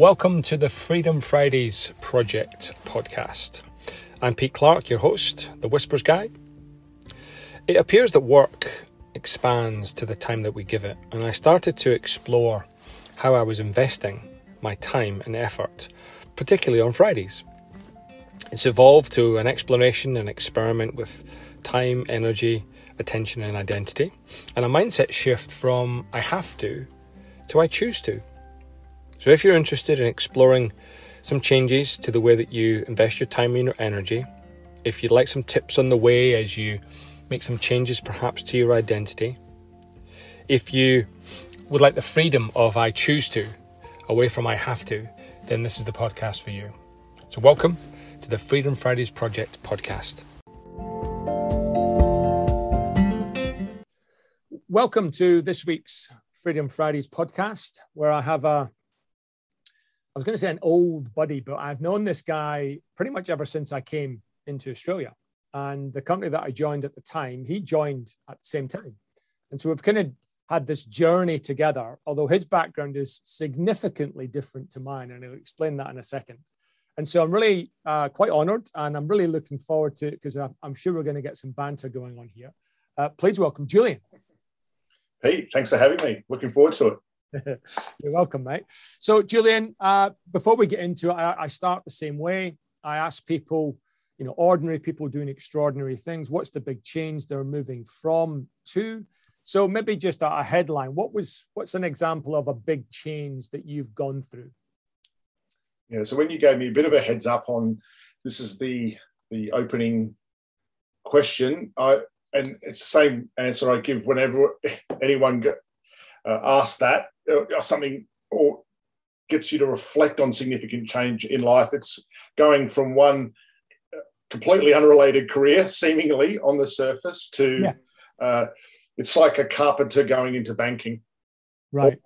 Welcome to the Freedom Fridays Project podcast. I'm Pete Clark, your host, the Whispers Guy. It appears that work expands to the time that we give it, and I started to explore how I was investing my time and effort, particularly on Fridays. It's evolved to an exploration and experiment with time, energy, attention, and identity, and a mindset shift from I have to to I choose to. So, if you're interested in exploring some changes to the way that you invest your time and your energy, if you'd like some tips on the way as you make some changes perhaps to your identity, if you would like the freedom of I choose to away from I have to, then this is the podcast for you. So, welcome to the Freedom Fridays Project podcast. Welcome to this week's Freedom Fridays podcast, where I have a I was going to say an old buddy, but I've known this guy pretty much ever since I came into Australia. And the company that I joined at the time, he joined at the same time. And so we've kind of had this journey together, although his background is significantly different to mine. And I'll explain that in a second. And so I'm really uh, quite honored and I'm really looking forward to it because I'm sure we're going to get some banter going on here. Uh, please welcome Julien. Hey, thanks for having me. Looking forward to it. You're welcome, mate. So, Julien, uh, before we get into it, I, I, start the same way. I ask people, you know, ordinary people doing extraordinary things. What's the big change they're moving from to? So, maybe just a, a headline. What was? What's an example of a big change that you've gone through? Yeah. So, when you gave me a bit of a heads up on this is the the opening question, I and it's the same answer I give whenever anyone uh, asks that uh, or something or gets you to reflect on significant change in life. It's going from one uh, completely unrelated career, seemingly on the surface, to yeah. uh, it's like a carpenter going into banking. Right. Or,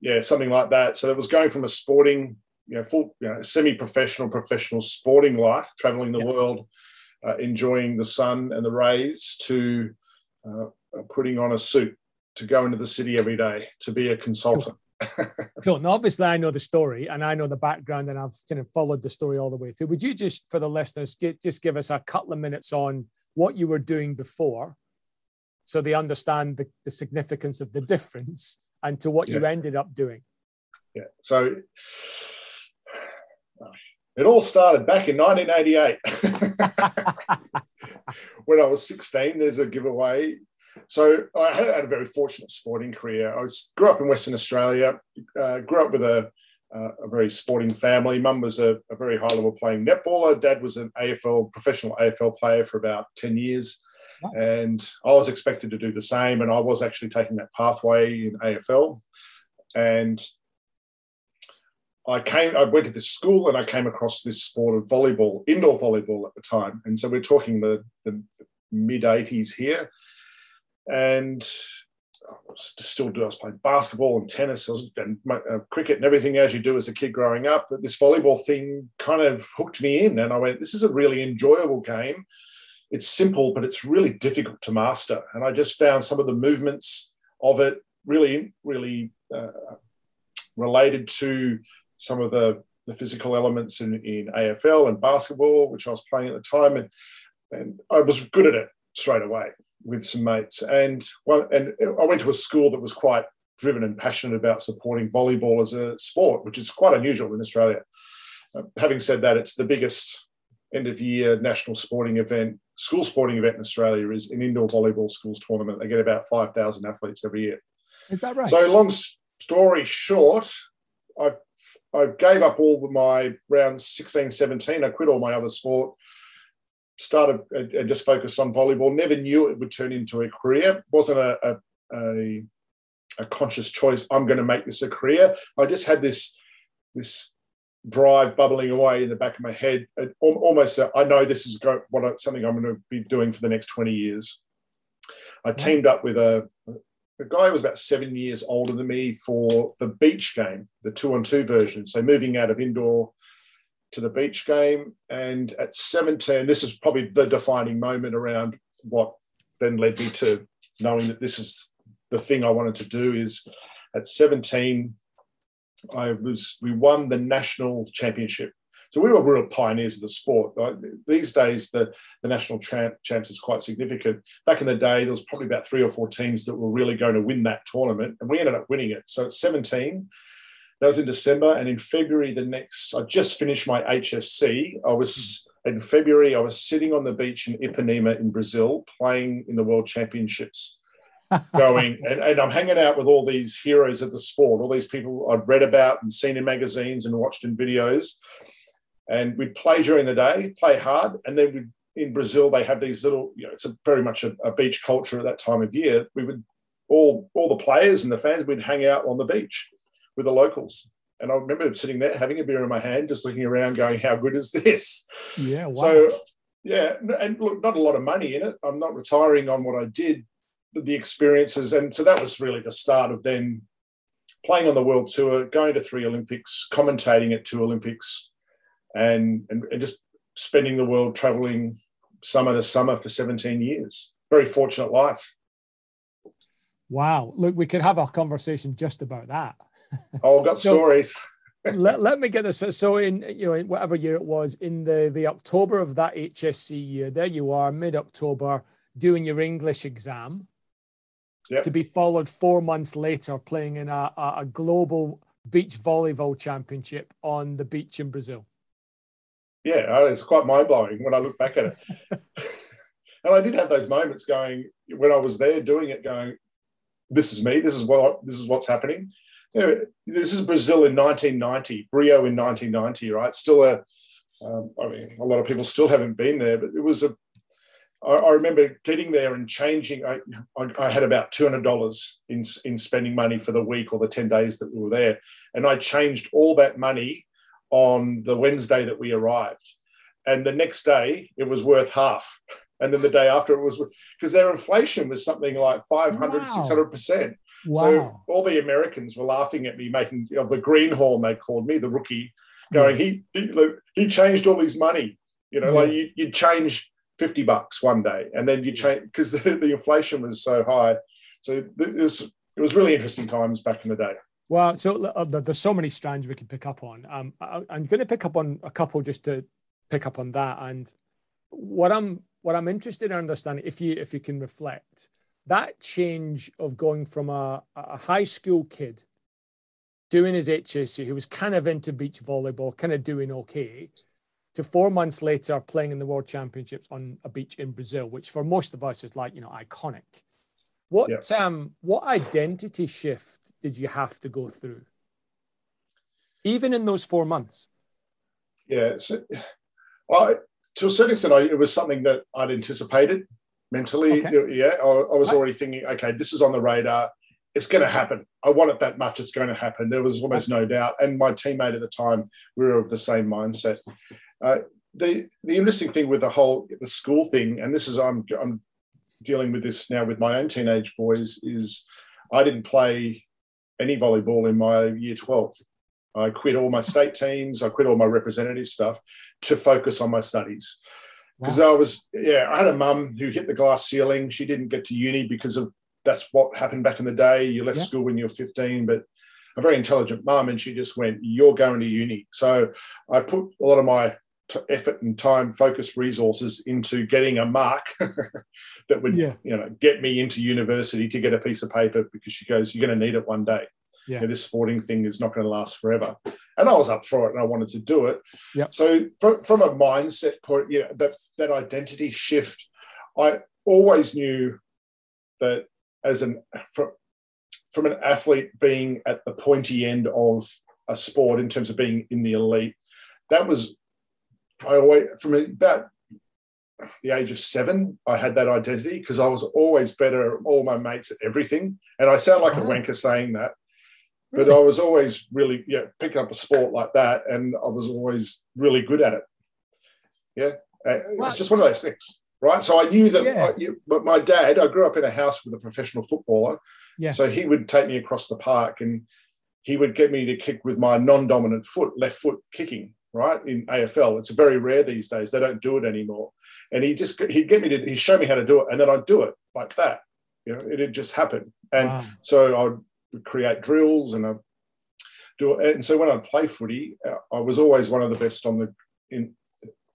yeah, something like that. So it was going from a sporting, you know, full, you know, semi-professional, professional sporting life, traveling the yeah. world, uh, enjoying the sun and the rays, to uh, putting on a suit to go into the city every day to be a consultant. Cool. cool. Now, obviously, I know the story and I know the background, and I've kind of followed the story all the way through. Would you just, for the listeners, get, just give us a couple of minutes on what you were doing before, so they understand the, the significance of the difference, and to what yeah. you ended up doing? Yeah. So it all started back in 1988 when I was 16. There's a giveaway so I had, a very fortunate sporting career. I was, grew up in Western Australia, uh, grew up with a, uh, a very sporting family. Mum was a, a, very high level playing netballer. Dad was an AFL, professional AFL player for about 10 years. And I was expected to do the same. And I was actually taking that pathway in AFL. And I came, I went to this school and I came across this sport of volleyball, indoor volleyball at the time. And so we're talking the, the mid 80s here and I still do. I was playing basketball and tennis and uh, cricket and everything as you do as a kid growing up. But this volleyball thing kind of hooked me in, and I went, "This is a really enjoyable game. It's simple, but it's really difficult to master." And I just found some of the movements of it really, really uh, related to some of the the physical elements in, in AFL and basketball, which I was playing at the time, and and I was good at it straight away with some mates. And well, and I went to a school that was quite driven and passionate about supporting volleyball as a sport, which is quite unusual in Australia. Uh, having said that, it's the biggest end of year national sporting event, school sporting event in Australia is an indoor volleyball schools tournament. They get about 5,000 athletes every year. Is that right? So, long story short, I I gave up all my around 16, 17. I quit all my other sport started and just focused on volleyball. Never knew it would turn into a career. wasn't a, a, a, a conscious choice. I'm going to make this a career. I just had this this drive bubbling away in the back of my head. almost, uh, I know this is what I, something I'm going to be doing for the next 20 years. I teamed up with a, a guy who was about seven years older than me for the beach game, the two on two version. So moving out of indoor to the beach game. And at 17, this is probably the defining moment around what then led me to knowing that this is the thing I wanted to do is at 17, I was we won the national championship. So we were real pioneers of the sport. These days, the, the national champ, champs is quite significant. Back in the day, there was probably about three or four teams that were really going to win that tournament, and we ended up winning it. So at 17. That was in December, and in February, the next, I just finished my HSC. I was hmm. in February. I was sitting on the beach in Ipanema in Brazil, playing in the World Championships going and, and, I'm hanging out with all these heroes of the sport, all these people I'd read about and seen in magazines and watched in videos. And we'd play during the day, play hard, and then we in Brazil they have these little, you know, it's a, very much a, a, beach culture at that time of year. We would all all the players and the fans we'd hang out on the beach with the locals. And I remember sitting there having a beer in my hand, just looking around, going, "How good is this?" Yeah. Wow. So, yeah, and look, not a lot of money in it. I'm not retiring on what I did, the experiences, and so that was really the start of then playing on the world tour, going to three Olympics, commentating at two Olympics, and and, and just spending the world traveling summer to summer for 17 years. Very fortunate life. Wow. Look, we could have a conversation just about that. Oh, I've got so, stories. let, let me get this. So in you know, in whatever year it was, in the, the October of that HSC year, there you are, mid-October, doing your English exam yep. to be followed four months later playing in a, a, a global beach volleyball championship on the beach in Brazil. Yeah, it's quite mind blowing when I look back at it. and I did have those moments going when I was there doing it, going, "This is me. This is what this is what's happening." This is Brazil in 1990, Rio in 1990, right? Still a, um, I mean, a lot of people still haven't been there, but it was a I, remember getting there and changing. I, I, had about two hundred dollars in in spending money for the week or the ten days that we were there, and I changed all that money on the Wednesday that we arrived, and the next day it was worth half, and then the day after it was because their inflation was something like 500 wow. 600 percent. Wow. So all the Americans were laughing at me, making of the greenhorn they called me the rookie, going he he, he changed all his money. You know, yeah. like you, you'd change 50 bucks one day and then you change because the, the, inflation was so high so it was it was really interesting times back in the day well so uh, there's so many strands we can pick up on um, I, i'm going to pick up on a couple just to pick up on that and what i'm what i'm interested in understanding if you if you can reflect that change of going from a, a high school kid doing his HSC who was kind of into beach volleyball kind of doing okay to four months later playing in the World Championships on a beach in Brazil, which for most of us is like you know iconic. What yeah. um what identity shift did you have to go through, even in those four months? Yeah, so, I, to a certain extent, I, it was something that I'd anticipated mentally. Okay. Yeah, I, I was already thinking, okay, this is on the radar. It's going to happen. I want it that much. It's going to happen. There was almost no doubt. And my teammate at the time, we were of the same mindset. Uh, the the interesting thing with the whole the school thing, and this is I'm I'm dealing with this now with my own teenage boys, is I didn't play any volleyball in my year 12. I quit all my state teams, I quit all my representative stuff to focus on my studies. Because wow. I was, yeah, I had a mum who hit the glass ceiling. She didn't get to uni because of that's what happened back in the day. You left yeah. school when you were 15, but a very intelligent mum, and she just went, You're going to uni. So I put a lot of my effort and time focused resources into getting a mark that would yeah. you know get me into university to get a piece of paper because she goes you're going to need it one day yeah. You know, this sporting thing is not going to last forever and i was up for it and i wanted to do it yeah. so from, from a mindset point yeah that that identity shift i always knew that as an from, from an athlete being at the pointy end of a sport in terms of being in the elite that was I always, from about the age of seven, I had that identity because I was always better at all my mates at everything. And I sound like a uh-huh. wanker saying that, but? I was always really, yeah, picking up a sport like that. And I was always really good at it. Yeah. It's just one of those things. Right. So I knew that, yeah. I, you, but my dad, I grew up in a house with a professional footballer. Yeah. So he would take me across the park and he would get me to kick with my non dominant foot, left foot kicking right? In AFL, it's very rare these days. They don't do it anymore. And he just he'd get me to he'd show me how to do it, and then I'd do it like that. You know, it'd just happen. And wow. so I would create drills, and I, do it. And so when I'd play footy, uh, I was always one of the best on the in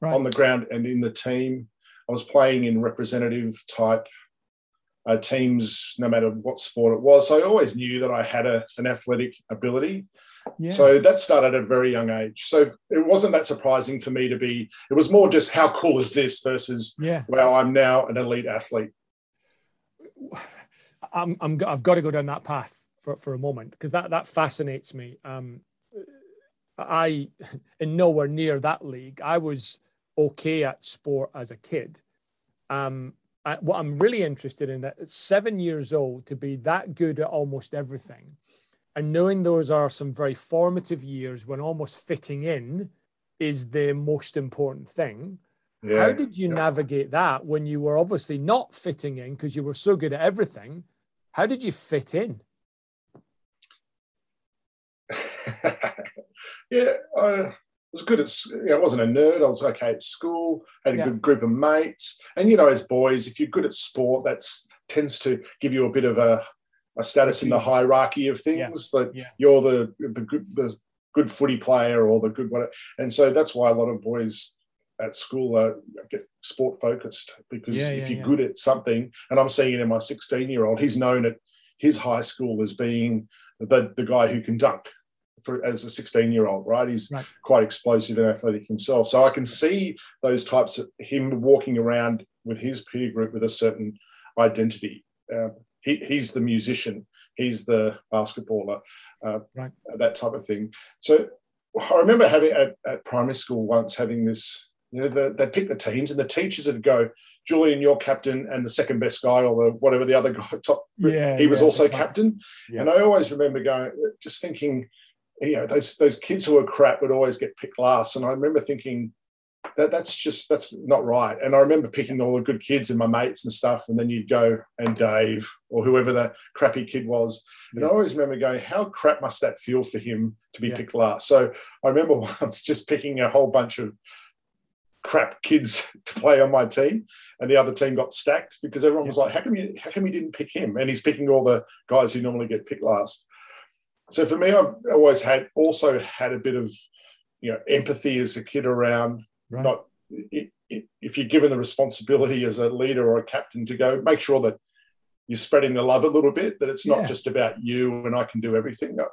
right. on the ground and in the team. I was playing in representative type uh, teams, no matter what sport it was. So I always knew that I had a, an athletic ability. Yeah. So that started at a very young age. So it wasn't that surprising for me to be. It was more just how cool is this versus yeah. well, I'm now an elite athlete. I'm, I'm I've got to go down that path for, for a moment because that that fascinates me. Um, I in nowhere near that league. I was okay at sport as a kid. Um, I, what I'm really interested in that at seven years old to be that good at almost everything, and knowing those are some very formative years when almost fitting in is the most important thing. Yeah, How did you yeah. navigate that when you were obviously not fitting in because you were so good at everything? How did you fit in? yeah, I was good at. You know, I wasn't a nerd. I was okay at school. Had a yeah. good group of mates, and you know, as boys, if you're good at sport, that tends to give you a bit of a, a status in the hierarchy of things. Yeah. That yeah. you're the the good, the good footy player or the good one, and so that's why a lot of boys at school uh, get sport focused because yeah, if you're good at something, and I'm seeing it in my 16 year old, he's known at his high school as being the, the guy who can dunk for as a 16 year old, right? He's right. quite explosive and athletic himself. So I can see those types of him walking around with his peer group with a certain identity. Uh, he, he's the musician, he's the basketballer, uh, right. that type of thing. So I remember having at, at primary school once having this, you know, the, they pick the teams and the teachers would go, Julien, your captain, and the second best guy, or the whatever the other guy top. Yeah, he was yeah, also captain, yeah. and I always remember going, just thinking, you know, those those kids who were crap would always get picked last. And I remember thinking that that's just that's not right. And I remember picking all the good kids and my mates and stuff, and then you'd go and Dave or whoever the crappy kid was. And I always remember going, how crap must that feel for him to be yeah. picked last? So I remember once just picking a whole bunch of crap kids to play on my team and the other team got stacked because everyone was like how come you how come you didn't pick him and he's picking all the guys who normally get picked last so for me, I've always had also had a bit of you know empathy as a kid around right. not if you're given the responsibility as a leader or a captain to go make sure that you're spreading the love a little bit that it's not yeah. just about you and I can do everything. No,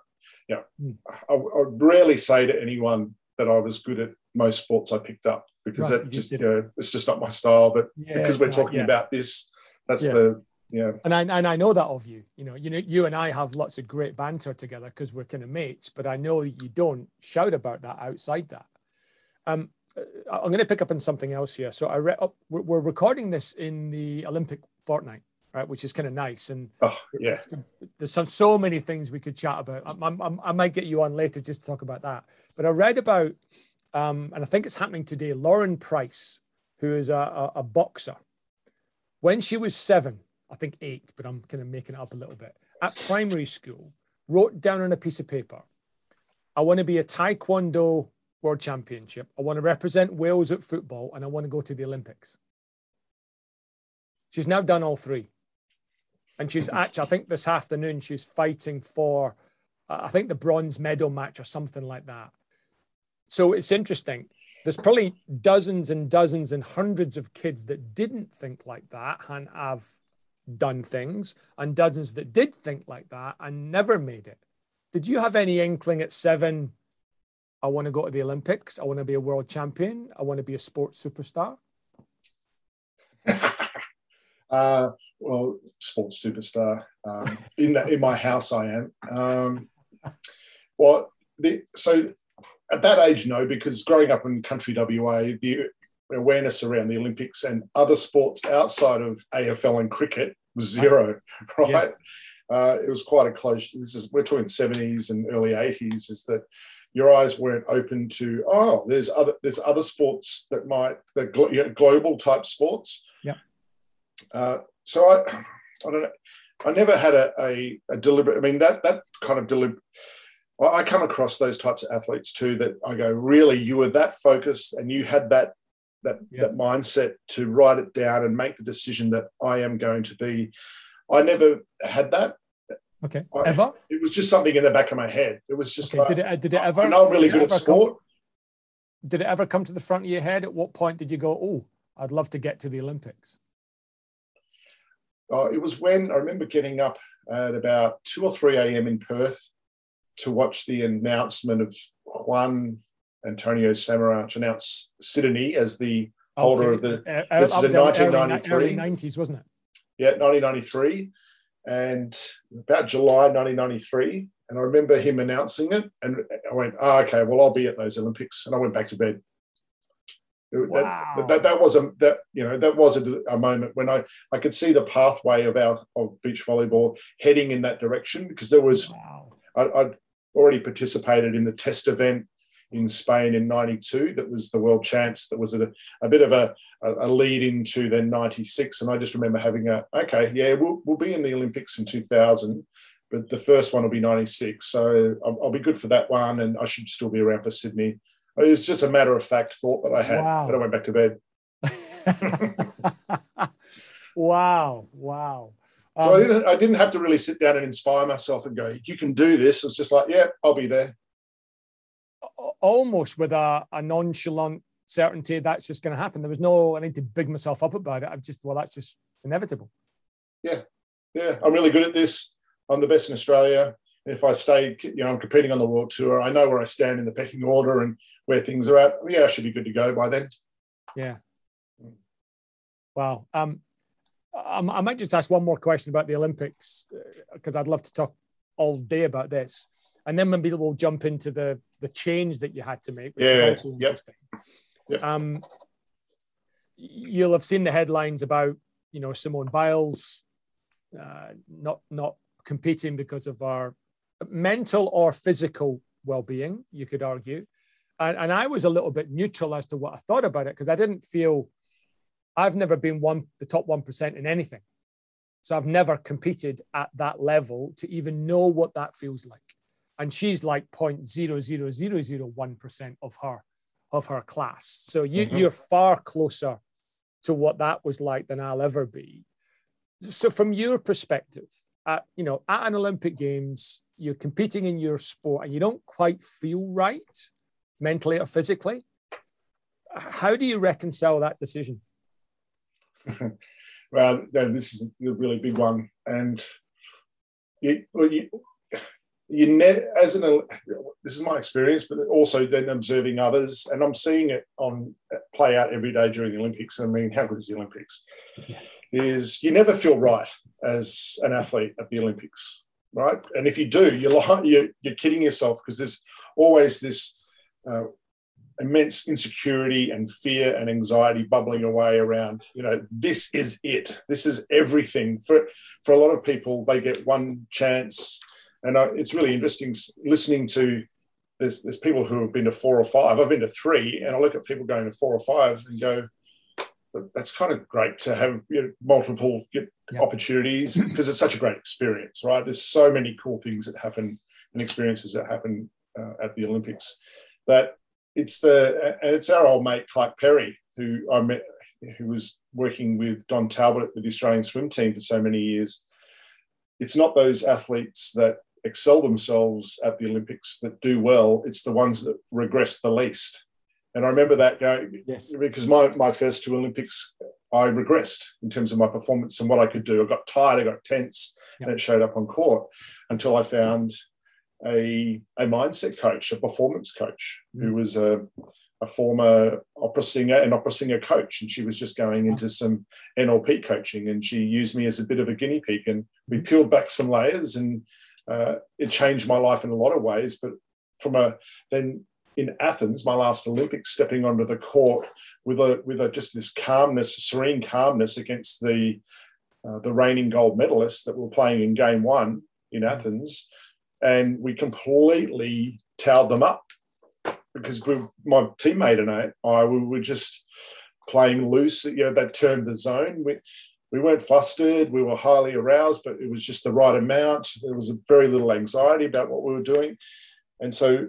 you know, mm. I, I rarely say to anyone that I was good at most sports I picked up because right. that just you know, it's just not my style. But yeah, because we're talking yeah. about this, that's the yeah. And I, and I know that of you. You know you know you and i have lots of great banter together because we're kind of mates but i know you don't shout about that outside that. Um uh, i'm going to pick up on something else here. So i read oh, we're recording this in the olympic fortnight right which is kind of nice and oh yeah. there's some so many things we could chat about. I, I, I might get you on later just to talk about that. But i read about um and i think it's happening today lauren price who is a, a, a boxer. When she was seven I think eight, but I'm kind of making it up a little bit, at primary school, wrote down on a piece of paper, I want to be a Taekwondo world championship. I want to represent Wales at football and I want to go to the Olympics. She's now done all three. And she's actually, I think this afternoon, she's fighting for, uh, I think the bronze medal match or something like that. So it's interesting. There's probably dozens and dozens and hundreds of kids that didn't think like that and have done things and dozens that did think like that and never made it. Did you have any inkling at seven? I want to go to the Olympics. I want to be a world champion. I want to be a sports superstar. uh, well, sports superstar. Um, in in my house, I am. Um, well, the, so at that age, no, because growing up in country WA, the awareness around the Olympics and other sports outside of AFL and cricket was zero, right? Yeah. Uh, it was quite a close. This is we're talking seventies and early eighties. Is that your eyes weren't open to? Oh, there's other there's other sports that might the you know, global type sports. Yeah. Uh, so I, I don't know. I never had a, a, a deliberate. I mean that that kind of deliberate. I come across those types of athletes too. That I go, really, you were that focused and you had that that yeah. that mindset to write it down and make the decision that I am going to be. I never had that. Okay. I, ever? It was just something in the back of my head. It was just okay. like, did it, did it ever? I know I'm really good at sport. Come, did it ever come to the front of your head? At what point did you go, oh, I'd love to get to the Olympics? Uh, it was when I remember getting up at about 2 or 3 a.m. in Perth to watch the announcement of Juan Antonio Samaranch announced Sydney as the holder okay. of the. Uh, this is in 1993. Early, early 90s, wasn't it? Yeah, 1993. And about July 1993. And I remember him announcing it. And I went, oh, okay, well, I'll be at those Olympics. And I went back to bed. Wow. That, that, that, was a that you know that was a, a, moment when I I could see the pathway of our of beach volleyball heading in that direction because there was wow. I, I'd already participated in the test event in Spain in 92 that was the world champs that was a, a bit of a, a lead into then 96 and I just remember having a okay yeah we'll, we'll be in the Olympics in 2000 but the first one will be 96 so I'll, I'll be good for that one and I should still be around for Sydney. It was just a matter of fact thought that I had wow. but I went back to bed. Wow wow. So um, I didn't I didn't have to really sit down and inspire myself and go you can do this. It's just like yeah I'll be there almost with a, a nonchalant certainty that's just going to happen. There was no, I need to big myself up about it. I've just, well, that's just inevitable. Yeah. Yeah. I'm really good at this. I'm the best in Australia. If I stay, you know, I'm competing on the world tour. I know where I stand in the pecking order and where things are at. Yeah, I should be good to go by then. Yeah. Wow. Um, I might just ask one more question about the Olympics because uh, I'd love to talk all day about this and then maybe we'll jump into the the change that you had to make, which yeah, is also interesting. Yep. Um, you'll have seen the headlines about you know Simone Biles uh, not not competing because of our mental or physical well-being. You could argue, and, and I was a little bit neutral as to what I thought about it because I didn't feel I've never been one the top one percent in anything. So I've never competed at that level to even know what that feels like and she's like 0.00001% of her of her class. So you, mm-hmm. you're far closer to what that was like than I'll ever be. So from your perspective, at, you know, at an Olympic Games, you're competing in your sport and you don't quite feel right mentally or physically. How do you reconcile that decision? well, this is a really big one. And you, you, you ne- as an this is my experience, but also then observing others, and I'm seeing it on play out every day during the Olympics. I mean, how good is the Olympics? Is you never feel right as an athlete at the Olympics, right? And if you do, you're you're, you're kidding yourself because there's always this uh, immense insecurity and fear and anxiety bubbling away around. You know, this is it. This is everything for for a lot of people. They get one chance and I, it's really interesting listening to there's, there's people who have been to four or five. I've been to three, and I look at people going to four or five and go, that's kind of great to have you know, multiple opportunities because it's such a great experience, right? There's so many cool things that happen and experiences that happen uh, at the Olympics that it's the and it's our old mate Clark Perry who I met who was working with Don Talbot with the Australian swim team for so many years. It's not those athletes that excel themselves at the Olympics that do well, it's the ones that regress the least. And I remember that going yes. because my, my first two Olympics, I regressed in terms of my performance and what I could do. I got tired, I got tense, yep. and it showed up on court until I found a, a mindset coach, a performance coach, mm. who was a, a former opera singer and opera singer coach. And she was just going into some NLP coaching and she used me as a bit of a guinea pig. And we mm. peeled back some layers and uh, it changed my life in a lot of ways. But from a then in Athens, my last Olympics, stepping onto the court with a with a just this calmness, serene calmness against the uh, the reigning gold medalists that were playing in Game One in mm. Athens, and we completely towed them up because we, my teammate and I, I we were just playing loose. You know, they turned the zone. We, we weren't flustered. We were highly aroused, but it was just the right amount. There was a very little anxiety about what we were doing. And so,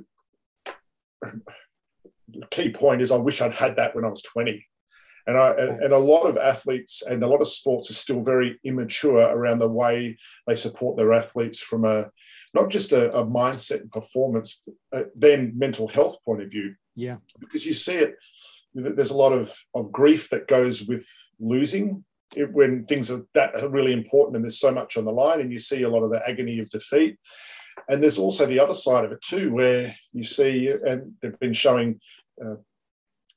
the key point is, I wish I'd had that when I was 20. And, I, and, a lot of athletes and a lot of sports are still very immature around the way they support their athletes from a not just a, a mindset and performance, then mental health point of view. Yeah. Because you see it, there's a lot of, of grief that goes with losing it, when things are that are really important and there's so much on the line, and you see a lot of the agony of defeat. And there's also the other side of it too, where you see, and they've been showing uh,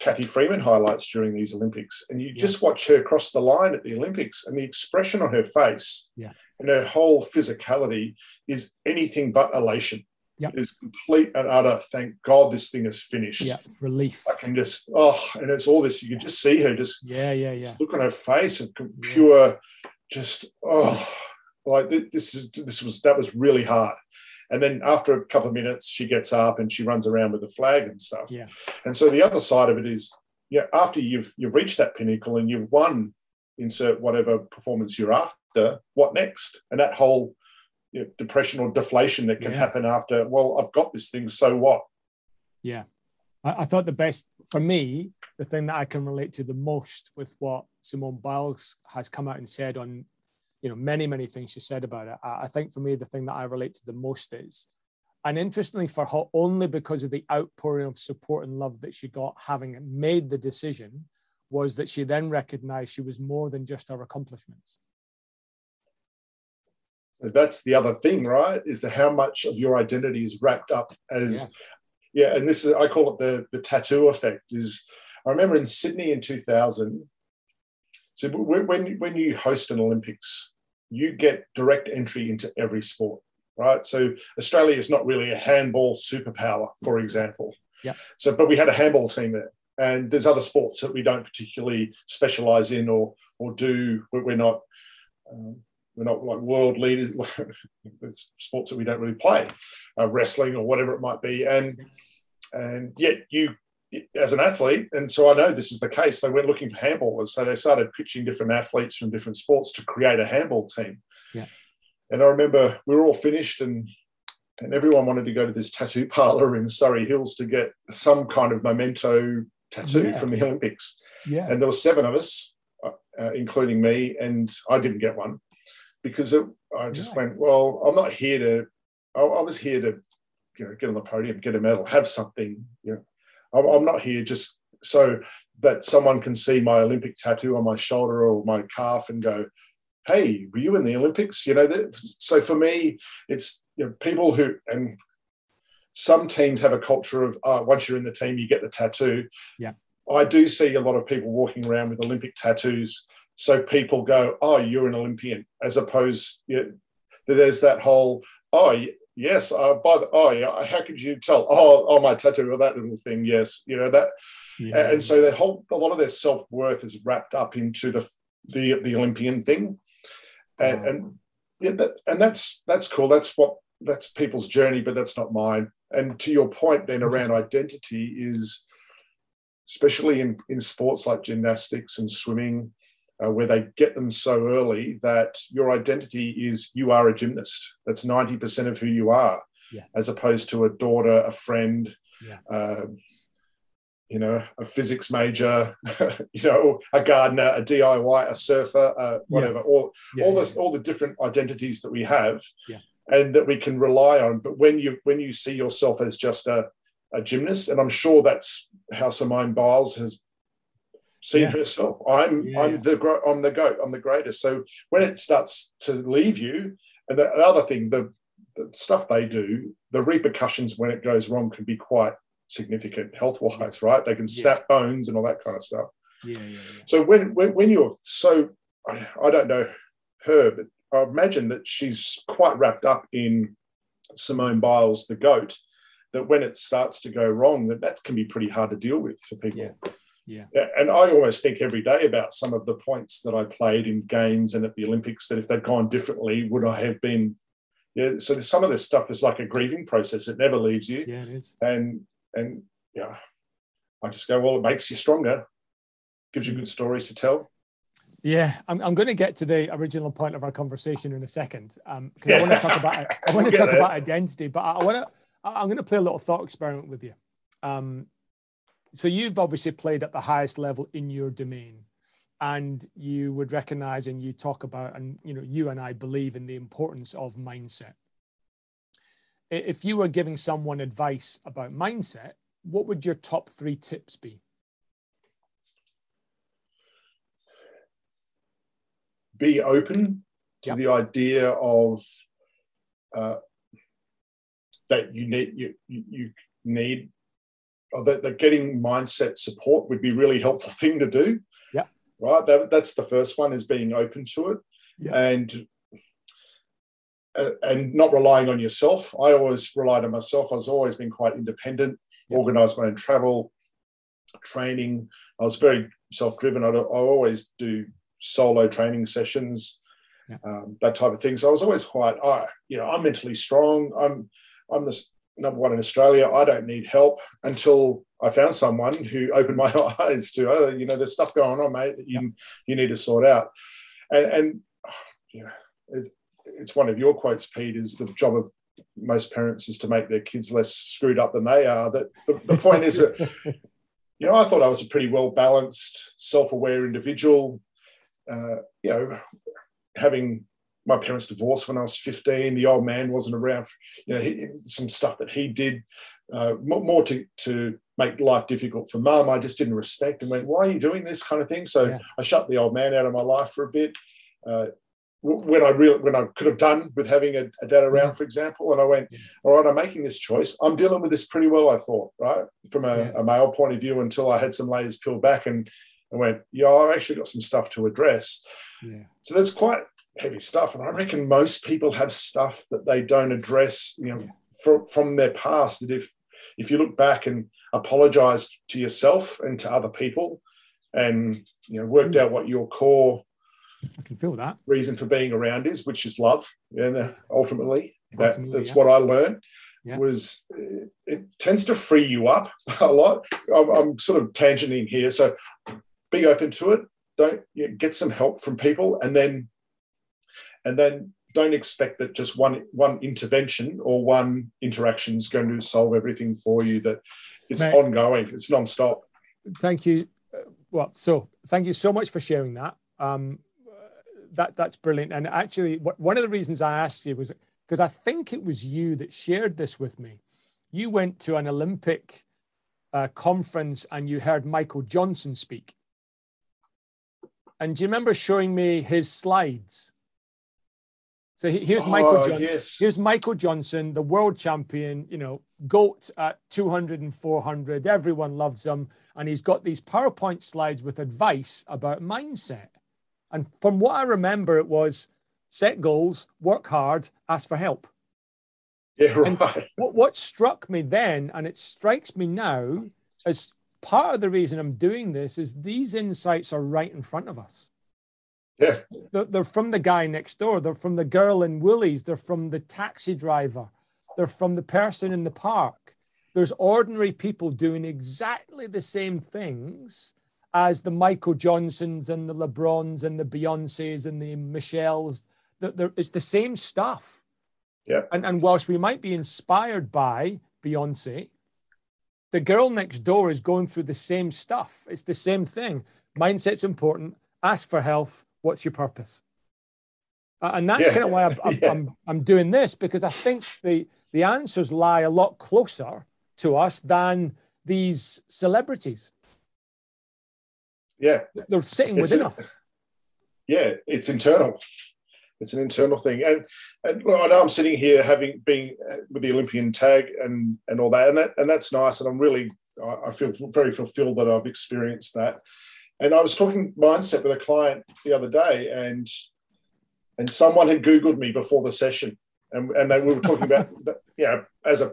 Cathy Freeman highlights during these Olympics, and you yeah. just watch her cross the line at the Olympics, and the expression on her face yeah. and her whole physicality is anything but elation. Yep. It is complete and utter. Thank God this thing is finished. Yeah, relief. I can just oh, and it's all this. You can just see her just yeah, yeah, yeah. Look on her face and pure, yeah. just oh, like this is this was that was really hard. And then after a couple of minutes, she gets up and she runs around with the flag and stuff. Yeah. And so the other side of it is, yeah, after you've you've reached that pinnacle and you've won, insert whatever performance you're after, what next? And that whole you know, depression or deflation that can yeah. happen after, well, I've got this thing, so what? Yeah. I, I, thought the best for me, the thing that I can relate to the most with what Simone Biles has come out and said on, you know, many, many things she said about it. I, I think for me, the thing that I relate to the most is, and interestingly for her, only because of the outpouring of support and love that she got having made the decision, was that she then recognized she was more than just her accomplishments that's the other thing, right? Is the how much of your identity is wrapped up as yeah, yeah and this is I call it the the tattoo effect. Is I remember in Sydney in 2000. So when when you host an Olympics, you get direct entry into every sport, right? So Australia is not really a handball superpower, for example. Yeah. So, but we had a handball team there, and there's other sports that we don't particularly specialize in or or do. We're not. Um, we're not like world leaders. it's sports that we don't really play, uh, wrestling or whatever it might be. And and yet you, as an athlete, and so I know this is the case. They went looking for handballers, so they started pitching different athletes from different sports to create a handball team. Yeah. And I remember we were all finished and and everyone wanted to go to this tattoo parlor in Surry Hills to get some kind of memento tattoo yeah. from the Olympics. Yeah. And there were seven of us, uh, including me, and I didn't get one because it, I just went, well, I'm not here to, I, I, was here to, you know, get on the podium, get a medal, have something. You know, I'm, I'm not here just so that someone can see my Olympic tattoo on my shoulder or my calf and go, hey, were you in the Olympics? You know, that, so for me, it's you know, people who, and some teams have a culture of uh, once you're in the team, you get the tattoo. Yeah. I do see a lot of people walking around with Olympic tattoos so people go, "Oh, you're an Olympian," as opposed you know, there's that whole, "Oh, yes, uh, by the oh yeah, how could you tell? Oh, oh, my tattoo or that little thing, yes, you know that." Yeah. And so the whole a lot of their self worth is wrapped up into the the the Olympian thing, and, oh. and yeah, that, and that's that's cool. That's what that's people's journey, but that's not mine. And to your point, then around identity is, especially in in sports like gymnastics and swimming, uh, where they get them so early that your identity is you are a gymnast. That's 90% of who you are, yeah. as opposed to a daughter, a friend, yeah. uh, you know, a physics major, you know, a gardener, a DIY, a surfer, uh, whatever, yeah. all, all, this, all the different identities that we have and that we can rely on. But when you, when you see yourself as just a, a gymnast, and I'm sure that's how Simone Biles has see yeah. herself. I'm yeah, I'm the I'm the goat. I'm the greatest. So when it starts to leave you, and the, other thing, the, the stuff they do, the repercussions when it goes wrong can be quite significant health wise, right? They can snap bones and all that kind of stuff. Yeah, yeah, So when, when when you're so, I, I don't know her, but I imagine that she's quite wrapped up in Simone Biles, the goat. That when it starts to go wrong, that that can be pretty hard to deal with for people. Yeah. And I always think every day about some of the points that I played in games and at the Olympics that if they'd gone differently, would I have been? Yeah. So some of this stuff is like a grieving process. It never leaves you. Yeah, it is. And and yeah, I just go, well, it makes you stronger, gives you good stories to tell. Yeah, I'm, I'm going to get to the original point of our conversation in a second because um, yeah. I want to talk about I want to talk about identity, but I want to I'm going to play a little thought experiment with you. Um, so you've obviously played at the highest level in your domain and you would recognize and you talk about and you know you and i believe in the importance of mindset if you were giving someone advice about mindset what would your top three tips be be open to yep. the idea of uh, that you need you, you need that, that getting mindset support would be really helpful thing to do. Yeah. Right? That, that's the first one is being open to it. Yeah. and uh, and not relying on yourself. I always relied on myself. I was always been quite independent yeah. organized my own travel training. I was very self-driven. I'd, i always do solo training sessions yeah. um, that type of thing. So i was always quite i you know i'm mentally strong. I'm i'm the number one in Australia. I don't need help until I found someone who opened my eyes to, oh, you know, there's stuff going on, mate, that you, you need to sort out. And, and you know, it's, it's one of your quotes, Pete, is the job of most parents is to make their kids less screwed up than they are. That the, the point is that, you know, I thought I was a pretty well balanced, self aware individual. Uh, you know, having my parents divorced when I was 15. The old man wasn't around. You know, he, some stuff that he did uh, more to, to make life difficult for mum. I just didn't respect and went, why are you doing this kind of thing? So yeah. I shut the old man out of my life for a bit. Uh, when I real when I could have done with having a, a dad around, yeah. for example, and I went, all right, I'm making this choice. I'm dealing with this pretty well, I thought, right, from a, a male point of view, until I had some layers peeled back and I went, yeah, I've actually got some stuff to address. Yeah. So that's quite heavy stuff. And I reckon most people have stuff that they don't address, you know, yeah. from, from their past. That if if you look back and apologize to yourself and to other people, and you know, worked out what your core I can feel that reason for being around is, which is love. And uh, ultimately, that, ultimately that's yeah. what I learned. Yeah. Was uh, it tends to free you up a lot. I'm, I'm sort of tangenting here, so be open to it. Don't you know, get some help from people, and then and then don't expect that just one one intervention or one interaction is going to solve everything for you. That it's Mate, ongoing, it's non-stop. Thank you. Well, so thank you so much for sharing that. Um, that that's brilliant. And actually, one of the reasons I asked you was because I think it was you that shared this with me. You went to an Olympic uh, conference and you heard Michael Johnson speak. And do you remember showing me his slides? So here's oh, Michael. Oh, Johnson. Yes. Here's Michael Johnson, the world champion. You know, goat at 200 and 400. Everyone loves him, and he's got these PowerPoint slides with advice about mindset. And from what I remember, it was set goals, work hard, ask for help. Yeah, right. what, what struck me then, and it strikes me now, as part of the reason I'm doing this, is these insights are right in front of us. Yeah. They're, they're from the guy next door. They're from the girl in Woolies. They're from the taxi driver. They're from the person in the park. There's ordinary people doing exactly the same things as the Michael Johnsons and the LeBrons and the Beyoncés and the Michelles. It's the same stuff. Yeah. And, and whilst we might be inspired by Beyonce, the girl next door is going through the same stuff. It's the same thing. Mindset's important. Ask for help what's your purpose? Uh, and that's yeah. kind of why I'm, I'm, yeah. I'm, I'm, doing this because I think the, the answers lie a lot closer to us than these celebrities. Yeah. They're sitting it's within us. Yeah, it's internal. It's an internal thing. And, and look, I know I'm sitting here having been uh, with the Olympian tag and, and all that, and that, and that's nice. And I'm really, I feel very fulfilled that I've experienced that. And I was talking mindset with a client the other day, and and someone had Googled me before the session, and and they, we were talking about you know as a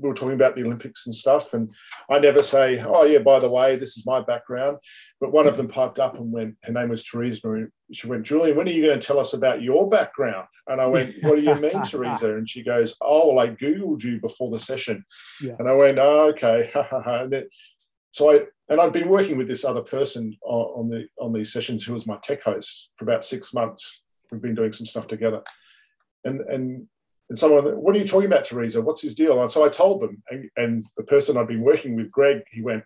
we were talking about the Olympics and stuff, and I never say oh yeah by the way this is my background, but one of them piped up and went her name was Teresa and she went Julien when are you going to tell us about your background? And I went what do you mean Teresa and she goes oh well I googled you before the session, yeah. and I went oh okay. And it, so I and I'd been working with this other person on, on the on these sessions who was my tech host for about six months. We've been doing some stuff together, and and and someone, what are you talking about, Teresa? What's his deal? And so I told them, and, and the person I'd been working with, Greg, he went,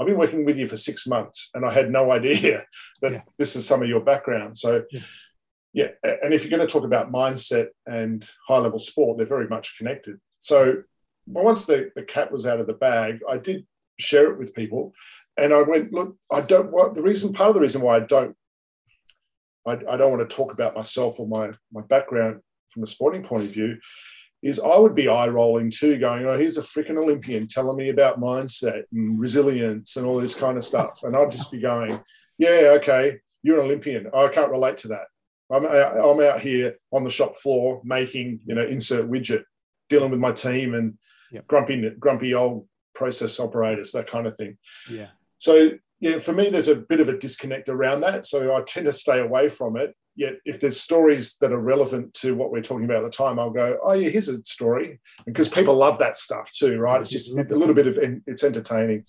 I've been working with you for six months and I had no idea that yeah. this is some of your background. So, yeah. yeah. And if you're going to talk about mindset and high level sport, they're very much connected. So, once the, the cat was out of the bag, I did share it with people. And I went, look, I don't want the reason, part of the reason why I don't, I, I don't want to talk about myself or my, my background from a sporting point of view is I would be eye rolling too, going, oh, here's a freaking Olympian telling me about mindset and resilience and all this kind of stuff. And I'd just be going, yeah, okay, you're an Olympian. Oh, I can't relate to that. I'm out, I'm out here on the shop floor making, you know, insert widget, dealing with my team and yep. grumpy, grumpy old process operators, that kind of thing. Yeah. So, yeah, for me, there's a bit of a disconnect around that. So I tend to stay away from it yet if there's stories that are relevant to what we're talking about at the time, I'll go, oh yeah, here's a story, because people love that stuff too, right? It's just a little bit of it's entertaining.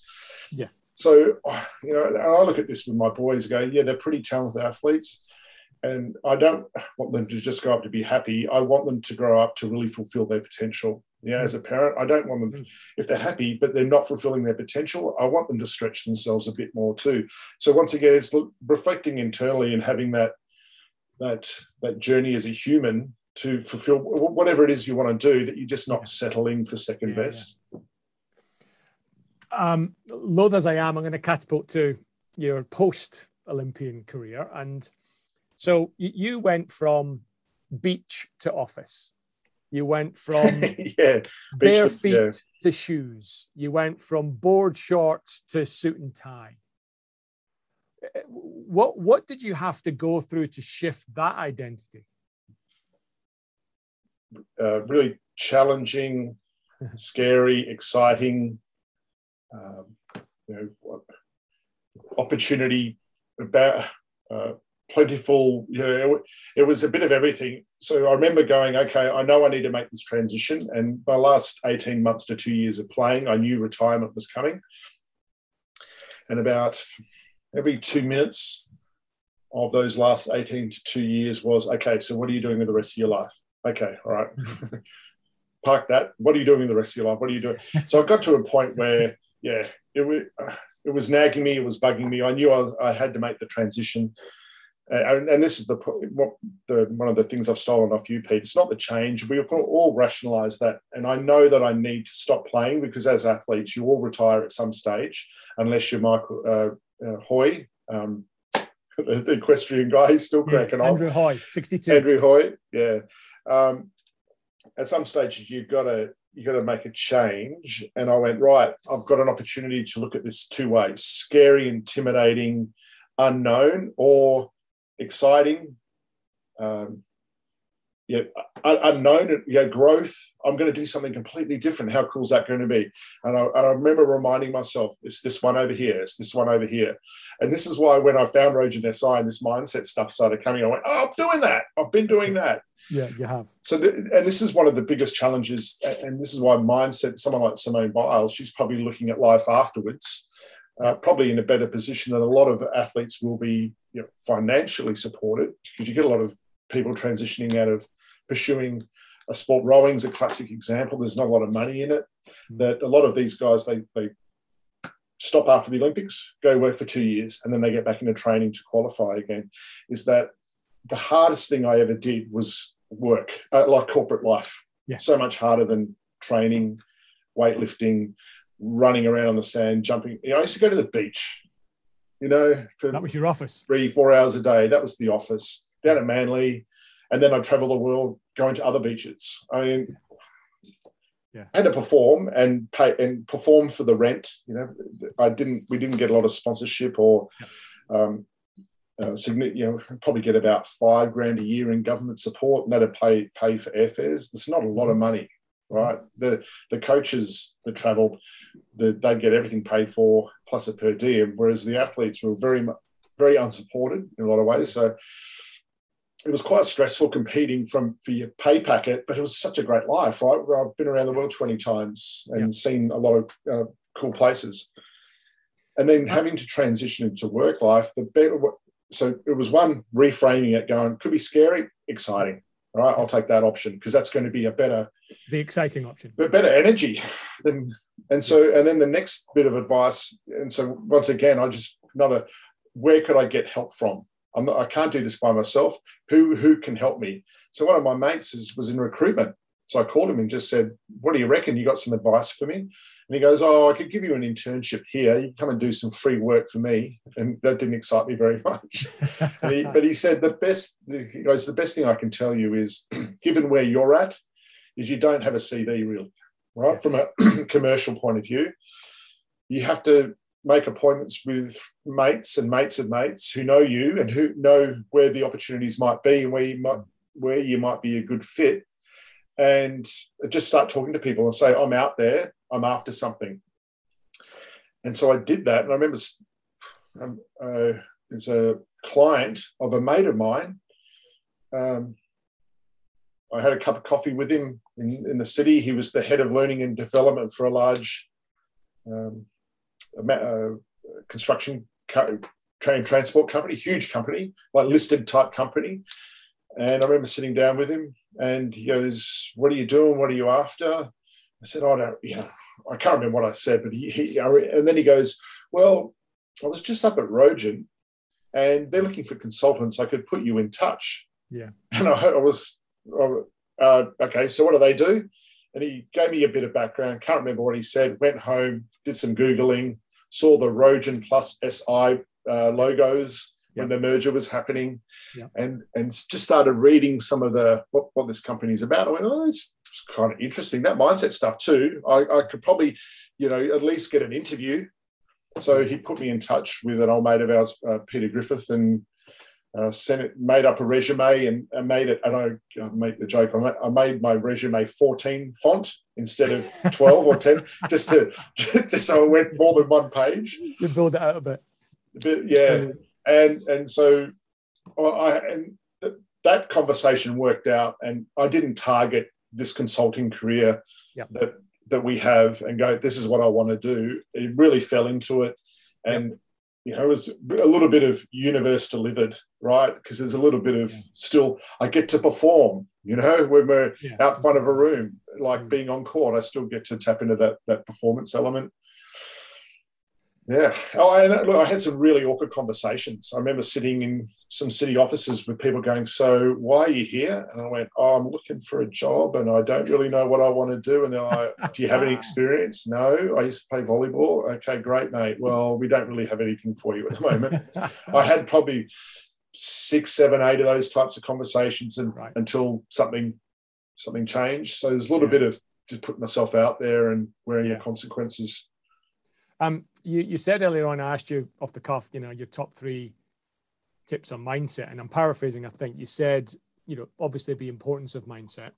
Yeah. So you know, I look at this with my boys, go, yeah, they're pretty talented athletes, and I don't want them to just grow up to be happy. I want them to grow up to really fulfill their potential. Yeah, as a parent, I don't want them, if they're happy, but they're not fulfilling their potential, I want them to stretch themselves a bit more too. So, once again, it's reflecting internally and having that that that journey as a human to fulfill whatever it is you want to do that you're just not settling for second yeah, best yeah. Um, loath as i am i'm going to catapult to your post olympian career and so you went from beach to office you went from yeah, bare feet yeah. to shoes you went from board shorts to suit and tie what what did you have to go through to shift that identity? Uh, really challenging, scary, exciting, um, you know, opportunity about uh, plentiful. You know, it, it was a bit of everything. So I remember going, okay, I know I need to make this transition. And my last 18 months to two years of playing, I knew retirement was coming. And about every two minutes of those last 18 to two years was okay, so what are you doing with the rest of your life? Okay, all right. Park that. What are you doing with the rest of your life? What are you doing? So I got to a point where, yeah, it was, it was nagging me, it was bugging me. I knew I, I had to make the transition. And, and, this is the, what, the one of the things I've stolen off you, Pete. It's not the change. We all rationalize that. And I know that I need to stop playing because as athletes, you all retire at some stage, unless you're Michael, uh, uh, Hoy, um, the equestrian guy, he's still cracking yeah, Andrew on. Andrew Hoy, 62. Andrew Hoy, yeah. Um, at some stage, you've got to you got to make a change. And I went right. I've got an opportunity to look at this two ways: scary, intimidating, unknown, or exciting, um, you know, unknown, you know, growth. I'm going to do something completely different. How cool is that going to be? And I, I, remember reminding myself, it's this one over here, it's this one over here. And this is why when I found Rogen SI and this mindset stuff started coming, I went, oh, I'm doing that. I've been doing that. Yeah, you have. So, the, and this is one of the biggest challenges. And this is why mindset, someone like Simone Biles, she's probably looking at life afterwards, uh, probably in a better position than a lot of athletes will be you know, financially supported because you get a lot of people transitioning out of pursuing a sport. Rowing's a classic example. There's not a lot of money in it. Hmm. That a lot of these guys they they stop after the Olympics, go work for two years, and then they get back into training to qualify again. Is that the hardest thing I ever did was work, uh, like corporate life. Yeah. So much harder than training, weightlifting, running around on the sand, jumping. You know, I used to go to the beach. You know, for that was your office. Three, four hours a day. That was the office down at Manly and then I'd travel the world going to other beaches. I mean, yeah. I had to perform and pay and perform for the rent. You know, I didn't. We didn't get a lot of sponsorship or. Yeah. Um, uh, you know, probably get about five grand a year in government support, and that'd pay pay for airfares. It's not a lot of money, right? The the coaches that travelled, the, they'd get everything paid for plus a per diem, whereas the athletes were very very unsupported in a lot of ways. So it was quite stressful competing from for your pay packet, but it was such a great life, right? I've been around the world 20 times and yeah. seen a lot of uh, cool places. And then having to transition into work life, the better, so it was one reframing it going, could be scary, exciting, right? I'll take that option because that's going to be a better, the exciting option, but better energy than And so, and then the next bit of advice, and so once again, I just another, where could I get help from? I'm not, I can't do this by myself. Who who can help me? So one of my mates is, was in recruitment. So I called him and just said, "What do you reckon? You got some advice for me?" And he goes, "Oh, I could give you an internship here. You come and do some free work for me." And that didn't excite me very much. he, but he said the best. He goes, "The best thing I can tell you is, given where you're at, is you don't have a CV really, right? From a commercial point of view, you have to make appointments with mates and mates of mates who know you and who know where the opportunities might be and where you might where you might be a good fit and just start talking to people and say i'm out there i'm after something and so i did that and i remember um, uh, as a client of a mate of mine um, i had a cup of coffee with him in, in, the city he was the head of learning and development for a large um, construction train transport company, huge company, like listed type company. And I remember sitting down with him and he goes, What are you doing? What are you after? I said, I don't, you know, I can't remember what I said, but he, he and then he goes, Well, I was just up at Rogen and they're looking for consultants. I could put you in touch. Yeah. And I, I was, uh, okay, so what do they do? And he gave me a bit of background. Can't remember what he said. Went home, did some Googling, saw the Rogen plus SI uh, logos when the merger was happening, and and just started reading some of the what, what this company is about. I went, oh, it's kind of interesting. That mindset stuff too. I, I could probably, you know, at least get an interview. So he put me in touch with an old mate of ours, uh, Peter Griffith, and uh, sent it, made up a resume and, and made it. And I, I make the joke. I made, I made my resume 14 font instead of 12 or 10, just to just so it went more than one page. You build it out a bit. A bit yeah, and and so I and that conversation worked out, and I didn't target this consulting career yep. that that we have and go. This is what I want to do. It really fell into it, and. Yep you know, it was a little bit of universe delivered, right? Because there's a little bit of still, I get to perform, you know, when we're yeah. out front of a room, like mm. being on court, I still get to tap into that that performance element. Yeah. Oh, and look, I had some really awkward conversations. I remember sitting in some city offices with people going, "So, why are you here?" And I went, "Oh, I'm looking for a job, and I don't really know what I want to do." And they're like, "Do you have any experience?" No, I used to play volleyball. Okay, great, mate. Well, we don't really have anything for you at the moment. I had probably six, seven, eight of those types of conversations, and right. until something something changed. So there's a little yeah. bit of just putting myself out there and wearing yeah. the consequences. Um, you, you said earlier on, I asked you off the cuff, you know, your top three tips on mindset. And I'm paraphrasing, I think you said, you know, obviously the importance of mindset,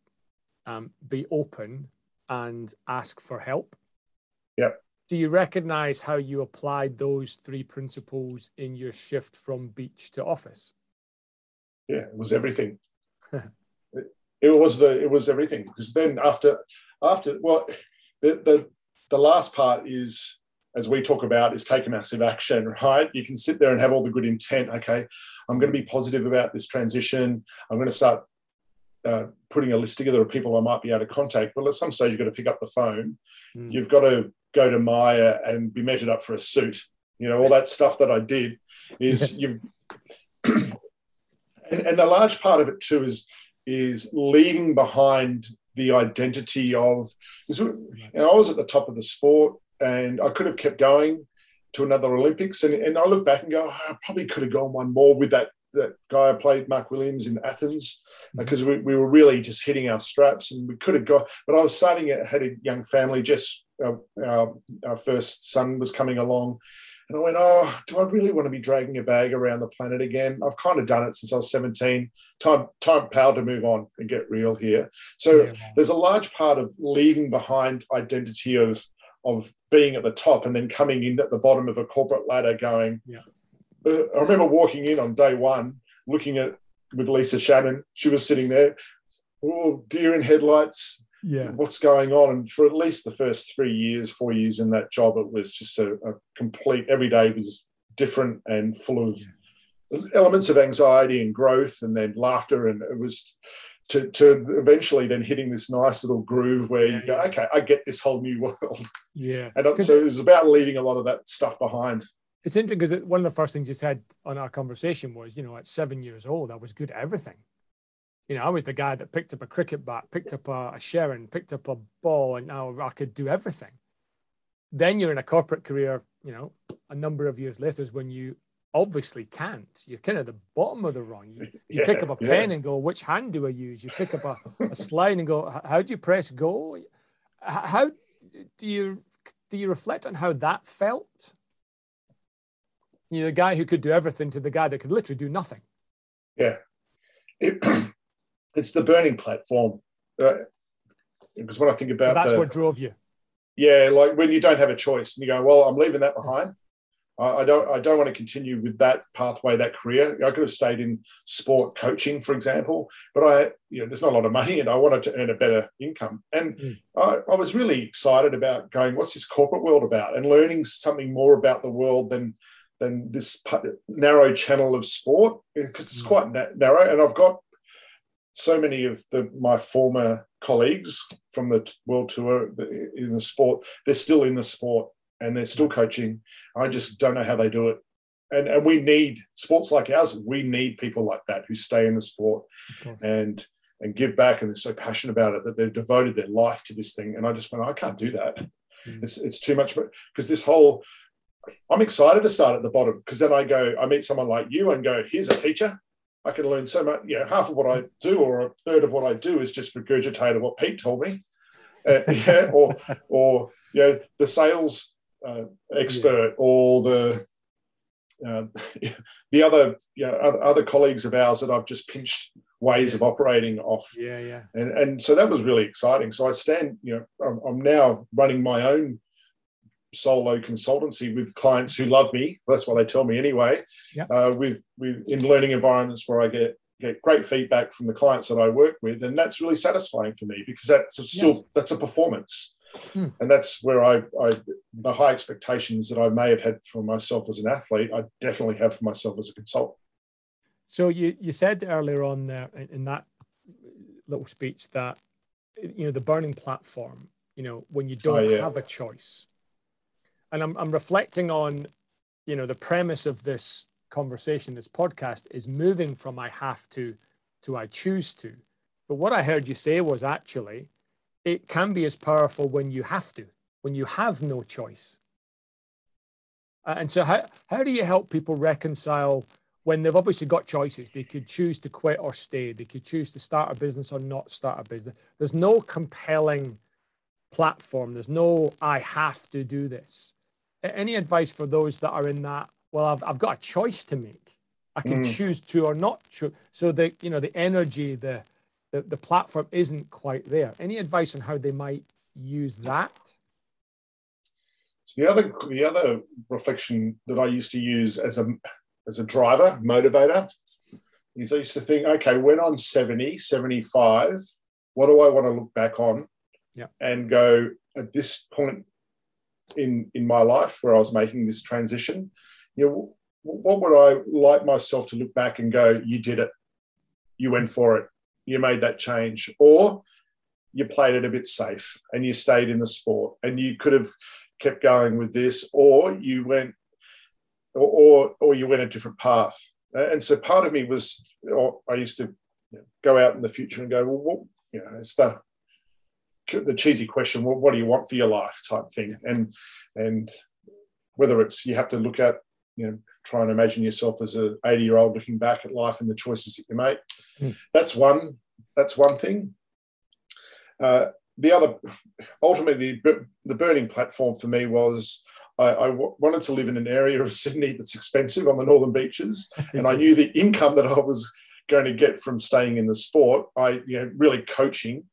um, be open and ask for help. Yep. Do you recognize how you applied those three principles in your shift from beach to office? Yeah, it was everything. it, it was the it was everything because then after after well the the the last part is as we talk about, is take a massive action, right? You can sit there and have all the good intent. Okay, I'm going to be positive about this transition. I'm going to start uh, putting a list together of people I might be able to contact. Well, at some stage, you've got to pick up the phone. Mm. You've got to go to Myer and be measured up for a suit. You know, all that stuff that I did is you. and, and a large part of it too is is leaving behind the identity of. You know, I was at the top of the sport and I could have kept going to another Olympics. And, and I look back and go, oh, I probably could have gone one more with that that guy I played, Mark Williams, in Athens, because mm-hmm. we, we were really just hitting our straps and we could have got. But I was starting, I had a young family, just our, our, our first son was coming along. And I went, oh, do I really want to be dragging a bag around the planet again? I've kind of done it since I was 17. Time, time, power to move on and get real here. So yeah. there's a large part of leaving behind identity of of being at the top and then coming in at the bottom of a corporate ladder going yeah. Uh, i remember walking in on day one looking at with lisa shannon she was sitting there oh deer in headlights yeah what's going on and for at least the first three years four years in that job it was just a, a complete every day was different and full of yeah. Elements of anxiety and growth and then laughter and it was to, to eventually then hitting this nice little groove where you go, okay, I get this whole new world. Yeah. And so it was about leaving a lot of that stuff behind. It's interesting because one of the first things you said on our conversation was, you know, at seven years old, I was good at everything. You know, I was the guy that picked up a cricket bat, picked up a, a Sherrin, picked up a ball, and now I could do everything. Then you're in a corporate career, you know, a number of years later is when you obviously can't. You're kind of the bottom of the rung. You, you yeah, pick up a yeah. pen and go, which hand do I use? You pick up a, a slide and go, how do you press go? How do you do you reflect on how that felt? You know, the guy who could do everything to the guy that could literally do nothing. Yeah, it, it's the burning platform. Uh, because when I think about that's the, what drove you. Yeah, like when you don't have a choice and you go, well, I'm leaving that behind. I, don't I don't want to continue with that pathway, that career. I could have stayed in sport coaching, for example, but I, you know, there's not a lot of money and I wanted to earn a better income. And mm. I, I, was really excited about going, what's this corporate world about? And learning something more about the world than than this narrow channel of sport because it's mm. quite na- narrow. And I've got so many of the, my former colleagues from the world tour in the sport, they're still in the sport and they're still coaching. I just don't know how they do it. And, and we need sports like ours. We need people like that who stay in the sport and and give back. And they're so passionate about it that they've devoted their life to this thing. And I just went, I can't do that. Mm. It's, it's too much. Because this whole, I'm excited to start at the bottom because then I go, I meet someone like you and go, here's a teacher. I can learn so much. You know, half of what I do or a third of what I do is just regurgitate what Pete told me. Uh, yeah, or or you know the sales uh, expert yeah. or the uh, the other you know, other colleagues of ours that I've just pinched ways yeah. of operating off. Yeah, yeah. And and so that was really exciting. So I stand, you know, I'm, I'm now running my own solo consultancy with clients who love me. That's what they tell me anyway. Yeah. Uh, with with in learning environments where I get get great feedback from the clients that I work with, and that's really satisfying for me because that's still yes. that's a performance. Hmm. And that's where I, I, the high expectations that I may have had for myself as an athlete, I definitely have for myself as a consultant. So you, you said earlier on there in that little speech that, you know, the burning platform, you know, when you don't oh, yeah. have a choice. And I'm, I'm reflecting on, you know, the premise of this conversation, this podcast is moving from I have to to I choose to. But what I heard you say was actually, it can be as powerful when you have to, when you have no choice. Uh, and so, how, how do you help people reconcile when they've obviously got choices? They could choose to quit or stay, they could choose to start a business or not start a business. There's no compelling platform, there's no, I have to do this. Any advice for those that are in that? Well, I've, I've got a choice to make. I can mm. choose to or not choose. So the you know the energy, the the, the platform isn't quite there. Any advice on how they might use that? So the other the other reflection that I used to use as a as a driver, motivator, is I used to think, okay, when I'm 70, 75, what do I want to look back on yeah. and go at this point in in my life where I was making this transition, you know, what would I like myself to look back and go, you did it, you went for it, you made that change, or you played it a bit safe and you stayed in the sport and you could have kept going with this, or you went, or or, or you went a different path. And so part of me was, I used to go out in the future and go, well, what, you know, it's the the cheesy question, well, what do you want for your life type thing, and and whether it's you have to look at you know try and imagine yourself as a 80 year old looking back at life and the choices that you make mm. that's one that's one thing uh, the other ultimately the burning platform for me was I, I w- wanted to live in an area of sydney that's expensive on the northern beaches and i knew the income that i was going to get from staying in the sport i you know really coaching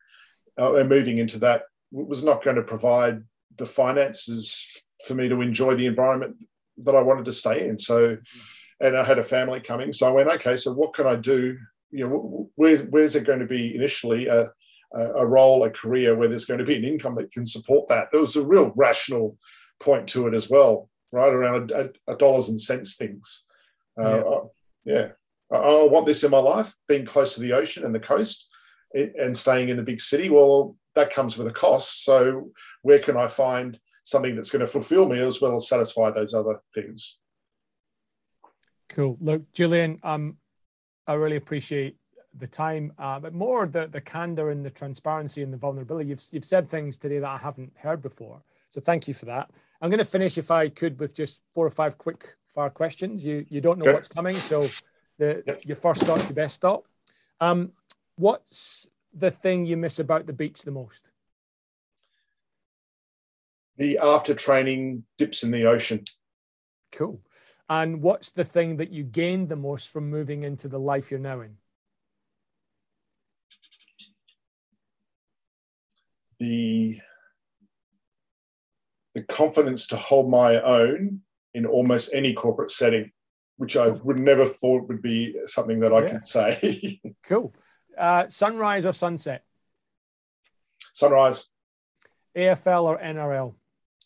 uh, and moving into that was not going to provide the finances for me to enjoy the environment that I wanted to stay in. So, and I had a family coming, so I went, okay, so what can I do? You know, where, where's it going to be initially a, a role, a career where there's going to be an income that can support that? There was a real rational point to it as well, right around a, a dollars and cents things. Uh, yeah. I, yeah. I, I want this in my life, being close to the ocean and the coast. and staying in a big city, well, that comes with a cost. So where can I find something that's going to fulfill me as well as satisfy those other things? Cool. Look, Julien, um, I really appreciate the time, uh, but more the the candor and the transparency and the vulnerability. You've you've said things today that I haven't heard before, so thank you for that. I'm going to finish, if I could, with just four or five quick fire questions. You you don't know okay. what's coming, so the yep. your first thought, your best thought. Um, what's the thing you miss about the beach the most? The after training dips in the ocean. Cool. And what's the thing that you gained the most from moving into the life you're now in? The the confidence to hold my own in almost any corporate setting, which I would never thought would be something that I yeah. could say. cool. Uh, sunrise or sunset? Sunrise. AFL or NRL?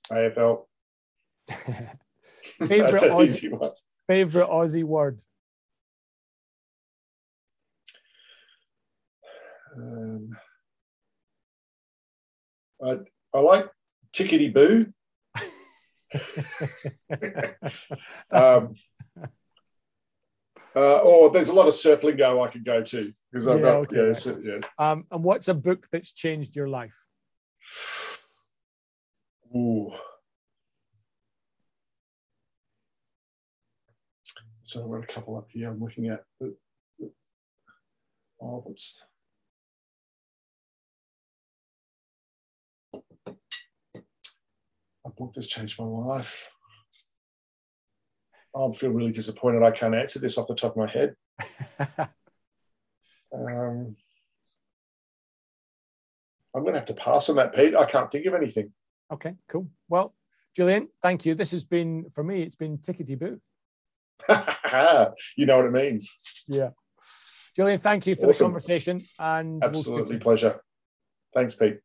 AFL. favorite Aussie, favorite Aussie word? Um, I, I like tickety boo. um, uh, or there's a lot of surf lingo I could go to because I've yeah, got okay. yeah, so, yeah. Um, and what's a book that's changed your life? Ooh. So I've got a couple up here. I'm looking at. Oh, what's a book that's changed my life? I feel really disappointed I can't answer this off the top of my head. um, I'm going to have to pass on that, Pete. I can't think of anything. Okay, cool. Well, Julien, thank you. This has been, for me, it's been tickety boo. you know what it means. Yeah. Julien, thank you for awesome. the conversation. And absolutely we'll pleasure. Thanks, Pete.